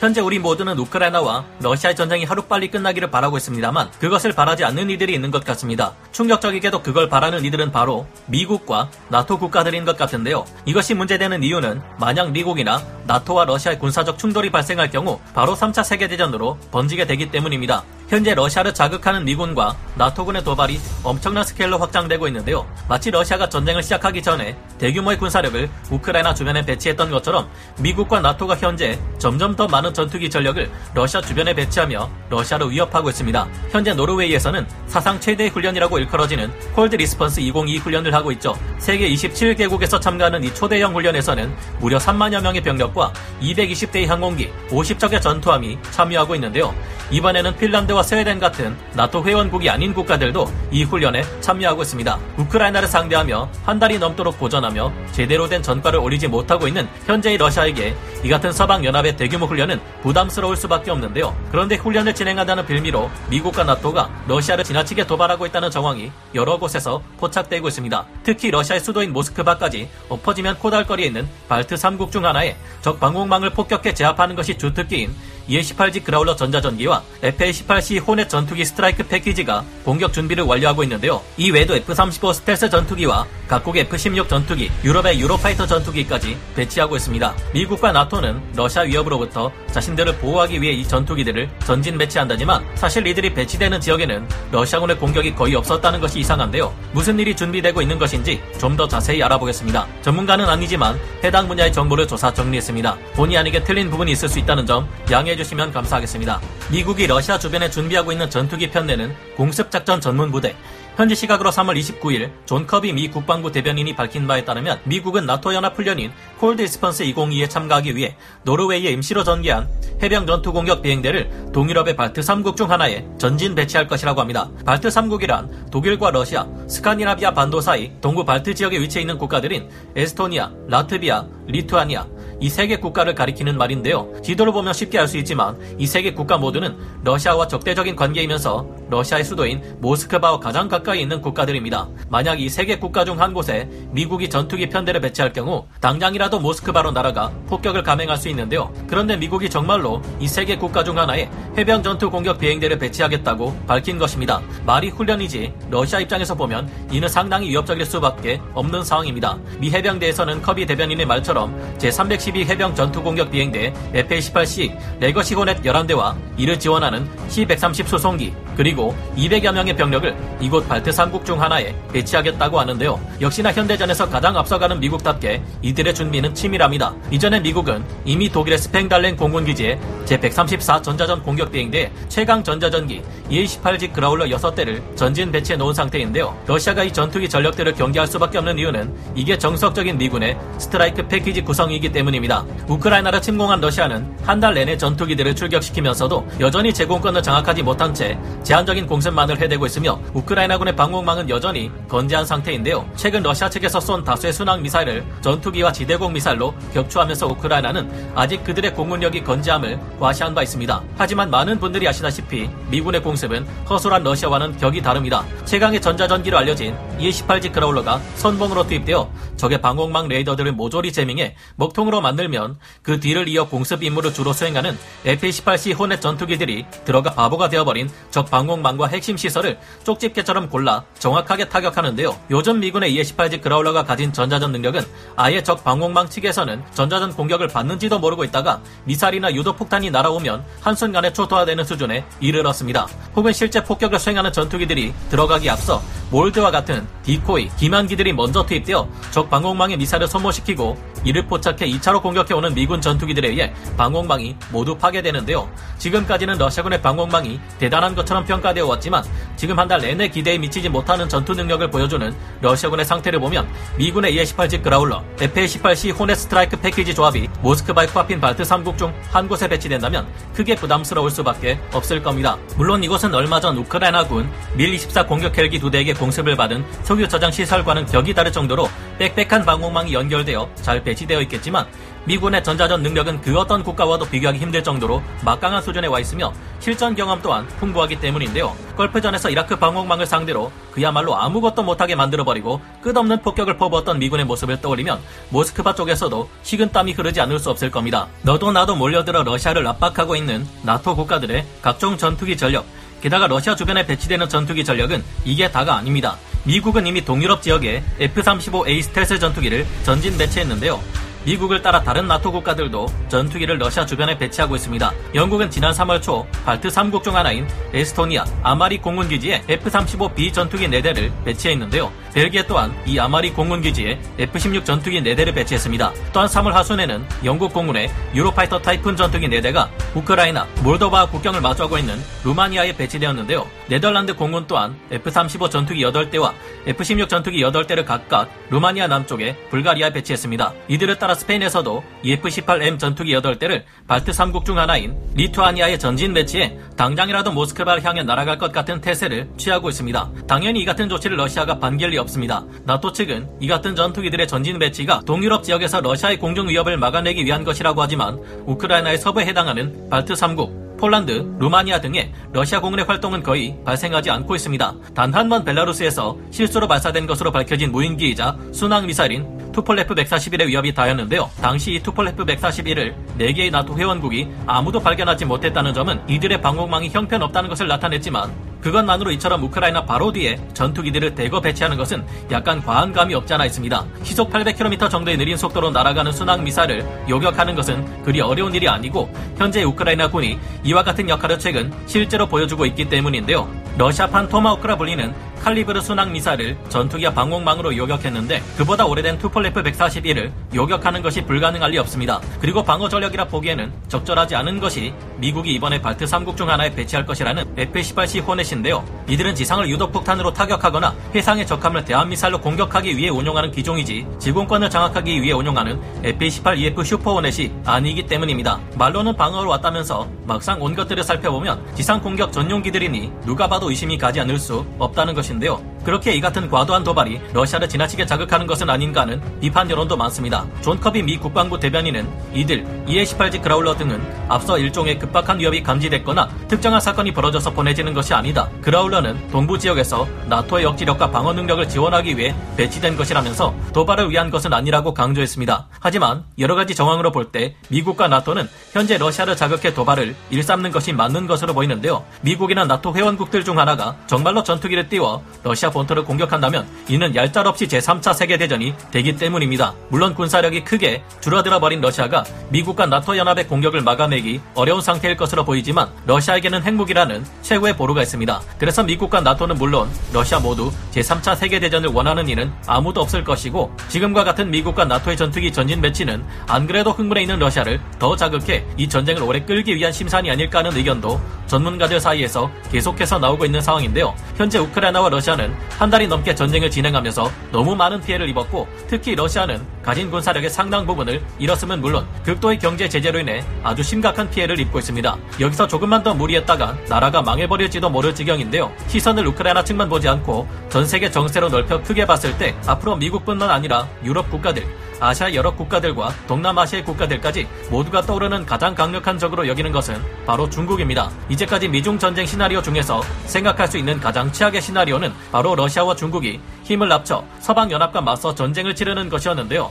현재 우리 모두는 우크라이나와 러시아의 전쟁이 하루빨리 끝나기를 바라고 있습니다만 그것을 바라지 않는 이들이 있는 것 같습니다. 충격적이게도 그걸 바라는 이들은 바로 미국과 나토 국가들인 것 같은데요. 이것이 문제되는 이유는 만약 미국이나 나토와 러시아의 군사적 충돌이 발생할 경우 바로 3차 세계대전으로 번지게 되기 때문입니다. 현재 러시아를 자극하는 미군과 나토군의 도발이 엄청난 스케일로 확장되고 있는데요. 마치 러시아가 전쟁을 시작하기 전에 대규모의 군사력을 우크라이나 주변에 배치했던 것처럼 미국과 나토가 현재 점점 더 많은 전투기 전력을 러시아 주변에 배치하며 러시아를 위협하고 있습니다. 현재 노르웨이에서는 사상 최대의 훈련이라고 일컬어지는 Cold Response 2022 훈련을 하고 있죠. 세계 27개국에서 참가하는 이 초대형 훈련에서는 무려 3만여 명의 병력과 220대의 항공기, 50척의 전투함이 참여하고 있는데요. 이번에는 핀란드와 스웨덴 같은 나토 회원국이 아닌 국가들도 이 훈련에 참여하고 있습니다. 우크라이나를 상대하며 한 달이 넘도록 고전하며 제대로 된 전과를 올리지 못하고 있는 현재의 러시아에게 이 같은 서방 연합의 대규모 훈련은 부담스러울 수밖에 없는데요. 그런데 훈련을 진행한다는 빌미로 미국과 나토가 러시아를 지나치게 도발하고 있다는 정황이 여러 곳에서 포착되고 있습니다. 특히 러시아의 수도인 모스크바까지 엎어지면 코 닿을 거리에 있는 발트 3국 중 하나에 적 방공망을 폭격해 제압하는 것이 주특기인 EA-18G 그라울러 전자전기와 FA-18C 호넷 전투기 strike package가 공격 준비를 완료하고 있는데요. 이 외에도 F-35 스텔스 전투기와 각국의 F-16 전투기, 유럽의 유로파이터 전투기까지 배치하고 있습니다. 미국과 나토 는 러시아 위협으로부터 자신들을 보호하기 위해 이 전투기들을 전진 배치한다지만 사실 이들이 배치되는 지역에는 러시아군의 공격이 거의 없었다는 것이 이상한데요. 무슨 일이 준비되고 있는 것인지 좀 더 자세히 알아보겠습니다. 전문가는 아니지만 해당 분야의 정보를 조사 정리했습니다. 본의 아니게 틀린 부분이 있을 수 있다는 점 양해해 주시면 감사하겠습니다. 미국이 러시아 주변에 준비하고 있는 전투기 편대는 공습작전 전문 부대, 현지 시각으로 3월 29일 존 커비 미 국방부 대변인이 밝힌 바에 따르면 미국은 나토 연합 훈련인 Cold Response 2022에 참가하기 위해 노르웨이에 임시로 전개한 해병 전투 공격 비행대를 동유럽의 발트 3국 중 하나에 전진 배치할 것이라고 합니다. 발트 3국이란 독일과 러시아, 스칸디나비아 반도 사이 동부 발트 지역에 위치해 있는 국가들인 에스토니아, 라트비아, 리투아니아, 이 세 개 국가를 가리키는 말인데요. 지도를 보면 쉽게 알 수 있지만 이 세 개 국가 모두는 러시아와 적대적인 관계이면서 러시아의 수도인 모스크바와 가장 가까이 있는 국가들입니다. 만약 이 세 개 국가 중 한 곳에 미국이 전투기 편대를 배치할 경우 당장이라도 모스크바로 날아가 폭격을 감행할 수 있는데요. 그런데 미국이 정말로 이 세 개 국가 중 하나에 해병 전투 공격 비행대를 배치하겠다고 밝힌 것입니다. 말이 훈련이지 러시아 입장에서 보면 이는 상당히 위협적일 수밖에 없는 상황입니다. 미 해병대에서는 커비 대변인의 말처럼 제312 해병 전투 공격 비행대 F-18C legacy 호넷 11대와 이를 지원하는 C-130 수송기 그리고 200여 명의 병력을 이곳 발트 3국 중 하나에 배치하겠다고 하는데요. 역시나 현대전에서 가장 앞서가는 미국답게 이들의 준비는 치밀합니다. 이전에 미국은 이미 독일의 스팽달렌 공군기지에 제134 전자전 공격 비행대 최강 전자전기 EA-18G 그라울러 6대를 전진 배치해 놓은 상태인데요. 러시아가 이 전투기 전력들을 경계할 수밖에 없는 이유는 이게 정석적인 미군의 strike package 구성이기 때문입니다. 우크라이나를 침공한 러시아는 한 달 내내 전투기들을 출격시키면서도 여전히 제공권을 장악하지 못한 채 제한 적인 공습만을 해대고 있으며 우크라이나군의 방공망은 여전히 건재한 상태인데요. 최근 러시아 측에서 쏜 다수의 순항 미사일을 전투기와 지대공 미사일로 격추하면서 우크라이나는 아직 그들의 공군력이 건재함을 과시한 바 있습니다. 하지만 많은 분들이 아시다시피 미군의 공습은 허술한 러시아와는 격이 다릅니다. 최강의 전자전기로 알려진 E-18G 크라울러가 선봉으로 투입되어 적의 방공망 레이더들을 모조리 제밍해 먹통으로 만들면 그 뒤를 이어 공습 임무를 주로 수행하는 F-18C 호넷 전투기들이 들어가 바보가 되어버린 적 방공 망과 핵심 시설을 쪽집게처럼 골라 정확하게 타격하는데요. 요즘 미군의 E-18G 그라울러가 가진 전자전 능력은 아예 적 방공망 측에서는 전자전 공격을 받는지도 모르고 있다가 미사일이나 유도폭탄이 날아오면 한순간에 초토화되는 수준에 이르렀습니다. 혹은 실제 폭격을 수행하는 전투기들이 들어가기 앞서 몰드와 같은 디코이, 기만기들이 먼저 투입되어 적 방공망의 미사일을 소모시키고 이를 포착해 2차로 공격해오는 미군 전투기들에 의해 방공망이 모두 파괴되는데요. 지금까지는 러시아군의 방공망이 대단한 것처럼 평가되어 왔지만 지금 한 달 내내 기대에 미치지 못하는 전투 능력을 보여주는 러시아군의 상태를 보면 미군의 E-18G 그라울러, F-18C 호넷 스트라이크 패키지 조합이 모스크바에 코앞인 발트 3국 중 한 곳에 배치된다면 크게 부담스러울 수밖에 없을 겁니다. 물론 이곳은 얼마 전 우크라이나군 밀24 공격 헬기 두 대에게 공습을 받은 석유 저장 시설과는 격이 다를 정도로 빽빽한 방공망이 연결되어 잘 배치되어 있겠지만 미군의 전자전 능력은 그 어떤 국가와도 비교하기 힘들 정도로 막강한 수준에 와 있으며 실전 경험 또한 풍부하기 때문인데요. 걸프전에서 이라크 방공망을 상대로 그야말로 아무것도 못하게 만들어버리고 끝없는 폭격을 퍼부었던 미군의 모습을 떠올리면 모스크바 쪽에서도 식은땀이 흐르지 않을 수 없을 겁니다. 너도 나도 몰려들어 러시아를 압박하고 있는 나토 국가들의 각종 전투기 전력, 게다가 러시아 주변에 배치되는 전투기 전력은 이게 다가 아닙니다. 미국은 이미 동유럽 지역에 F-35A 스텔스 전투기를 전진 배치했는데요. 미국을 따라 다른 나토 국가들도 전투기를 러시아 주변에 배치하고 있습니다. 영국은 지난 3월 초 발트 3국 중 하나인 에스토니아 아마리 공군기지에 F-35B 전투기 4대를 배치했는데요. 벨기에 또한 이 아마리 공군기지에 F-16 전투기 4대를 배치했습니다. 또한 3월 하순에는 영국 공군의 유로파이터 타이푼 전투기 4대가 우크라이나, 몰도바 국경을 마주하고 있는 루마니아에 배치되었는데요. 네덜란드 공군 또한 F-35 전투기 8대와 F-16 전투기 8대를 각각 루마니아 남쪽에 불가리아에 배치했습니다. 이들을 따라 스페인에서도 EF-18M 전투기 8대를 발트 3국 중 하나인 리투아니아에 전진 배치해 당장이라도 모스크바를 향해 날아갈 것 같은 태세를 취하고 있습니다. 당연히 이 같은 조치를 러시아가 반길 리 없습니다. 나토 측은 이 같은 전투기들의 전진 배치가 동유럽 지역에서 러시아의 공중 위협을 막아내기 위한 것이라고 하지만 우크라이나의 서부에 해당하는 발트 3국 폴란드, 루마니아 등의 러시아 공군의 활동은 거의 발생하지 않고 있습니다. 단 한 번 벨라루스에서 실수로 발사된 것으로 밝혀진 무인기이자 순항 미사일인 투폴레프 141의 위협이 다였는데요. 당시 이 투폴레프 141을 4개의 나토 회원국이 아무도 발견하지 못했다는 점은 이들의 방공망이 형편없다는 것을 나타냈지만 그것만으로 이처럼 우크라이나 바로 뒤에 전투기들을 대거 배치하는 것은 약간 과한 감이 없지 않아 있습니다. 시속 800km 정도의 느린 속도로 날아가는 순항 미사일을 요격하는 것은 그리 어려운 일이 아니고 현재 우크라이나 군이 이와 같은 역할을 최근 실제로 보여주고 있기 때문인데요. 러시아판 토마호크라 불리는 칼리브르 순항 미사일을 전투기와 방공망으로 요격했는데 그보다 오래된 투폴레프 141을 요격하는 것이 불가능할 리 없습니다. 그리고 방어 전력이라 보기에는 적절하지 않은 것이 미국이 이번에 발트 3국 중 하나에 배치할 것이라는 F-18C 호넷인데요. 이들은 지상을 유도 폭탄으로 타격하거나 해상의 적함을 대함 미사일로 공격하기 위해 운용하는 기종이지 제공권을 장악하기 위해 운용하는 F-18EF 슈퍼 호넷이 아니기 때문입니다. 말로는 방어로 왔다면서 막상 온 것들을 살펴보면 지상 공격 전용기들이니 누가 봐도 의심이 가지 않을 수 없다는. 것인데요. 그렇게 이 같은 과도한 도발이 러시아를 지나치게 자극하는 것은 아닌가 하는 비판 여론도 많습니다. 존 커비 미 국방부 대변인은 이들 EA-18G Growler 등은 앞서 일종의 급박한 위협이 감지됐거나 특정한 사건이 벌어져서 보내지는 것이 아니다. Growler는 동부 지역에서 나토의 억지력과 방어 능력을 지원하기 위해 배치된 것이라면서 도발을 위한 것은 아니라고 강조했습니다. 하지만 여러 가지 정황으로 볼 때 미국과 나토는 현재 러시아를 자극해 도발을 일삼는 것이 맞는 것으로 보이는데요. 미국이나 나토 회원국들 중 하나가 정말로 전투기를 띄워 러시아 본토를 공격한다면 이는 얄짤없이 제3차 세계대전이 되기 때문입니다. 물론 군사력이 크게 줄어들어 버린 러시아가 미국과 나토 연합의 공격을 막아내기 어려운 상태일 것으로 보이지만 러시아에게는 핵무기라는 최고의 보루가 있습니다. 그래서 미국과 나토는 물론 러시아 모두 제3차 세계대전을 원하는 이는 아무도 없을 것이고 지금과 같은 미국과 나토의 전투기 전진 배치는 안 그래도 흥분해 있는 러시아를 더 자극해 이 전쟁을 오래 끌기 위한 심산이 아닐까 하는 의견도 전문가들 사이에서 계속해서 나오고 있는 상황인데요. 현재 우크라이나와 러시아는 한 달이 넘게 전쟁을 진행하면서 너무 많은 피해를 입었고 특히 러시아는 가진 군사력의 상당 부분을 잃었음은 물론 극도의 경제 제재로 인해 아주 심각한 피해를 입고 있습니다. 여기서 조금만 더 무리했다가 나라가 망해버릴지도 모를 지경인데요. 시선을 우크라이나 측만 보지 않고 전 세계 정세로 넓혀 크게 봤을 때 앞으로 미국뿐만 아니라 유럽 국가들 아시아 여러 국가들과 동남아시아의 국가들까지 모두가 떠오르는 가장 강력한 적으로 여기는 것은 바로 중국입니다. 이제까지 미중 전쟁 시나리오 중에서 생각할 수 있는 가장 최악의 시나리오는 바로 러시아와 중국이 힘을 합쳐 서방 연합과 맞서 전쟁을 치르는 것이었는데요.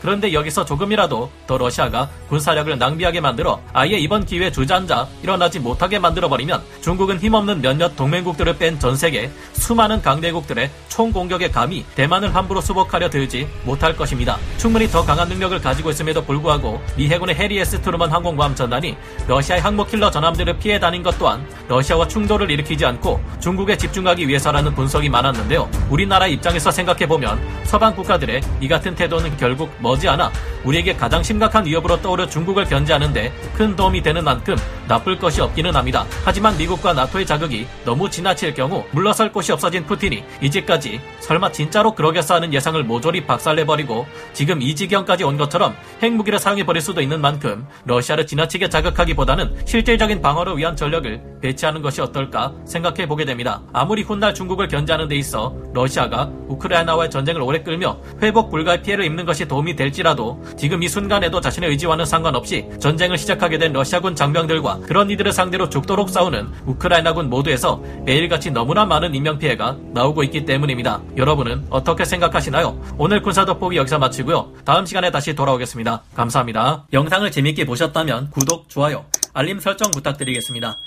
그런데 여기서 조금이라도 더 러시아가 군사력을 낭비하게 만들어 아예 이번 기회에 주저앉아 일어나지 못하게 만들어버리면 중국은 힘없는 몇몇 동맹국들을 뺀 전 세계 수많은 강대국들의 총공격에 감히 대만을 함부로 수복하려 들지 못할 것입니다. 충분히 더 강한 능력을 가지고 있음에도 불구하고 미 해군의 해리 에스 트루먼 항공모함 전단이 러시아의 항모 킬러 전함들을 피해 다닌 것 또한 러시아와 충돌을 일으키지 않고 중국에 집중하기 위해서라는 분석이 많았는데요. 우리나라 입장에서 생각해보면 서방 국가들의 이 같은 태도는 결국 머지않아 우리에게 가장 심각한 위협으로 떠오르 중국을 견제하는데 큰 도움이 되는 만큼 나쁠 것이 없기는 합니다. 하지만 미국과 나토의 자극이 너무 지나칠 경우 물러설 곳이 없어진 푸틴이 이제까지 설마 진짜로 그러겠어 하는 예상을 모조리 박살내버리고 지금 이 지경까지 온 것처럼 핵무기를 사용해버릴 수도 있는 만큼 러시아를 지나치게 자극하기보다는 실질적인 방어를 위한 전력을 배치하는 것이 어떨까 생각해 보게 됩니다. 아무리 훗날 중국을 견제하는 데 있어 러시아가 우크라이나와의 전쟁을 오래 끌며 회복 불가의 피해를 입는 것이 도움이 될지라도 지금 이 순간에도 자신의 의지와는 상관없이 전쟁을 시작하게 된 러시아군 장병들과 그런 이들을 상대로 죽도록 싸우는 우크라이나군 모두에서 매일같이 너무나 많은 인명피해가 나오고 있기 때문입니다. 여러분은 어떻게 생각하시나요? 오늘 군사 돋보기 여기서 마치고요. 다음 시간에 다시 돌아오겠습니다. 감사합니다. 영상을 재밌게 보셨다면 구독, 좋아요, 알림 설정 부탁드리겠습니다.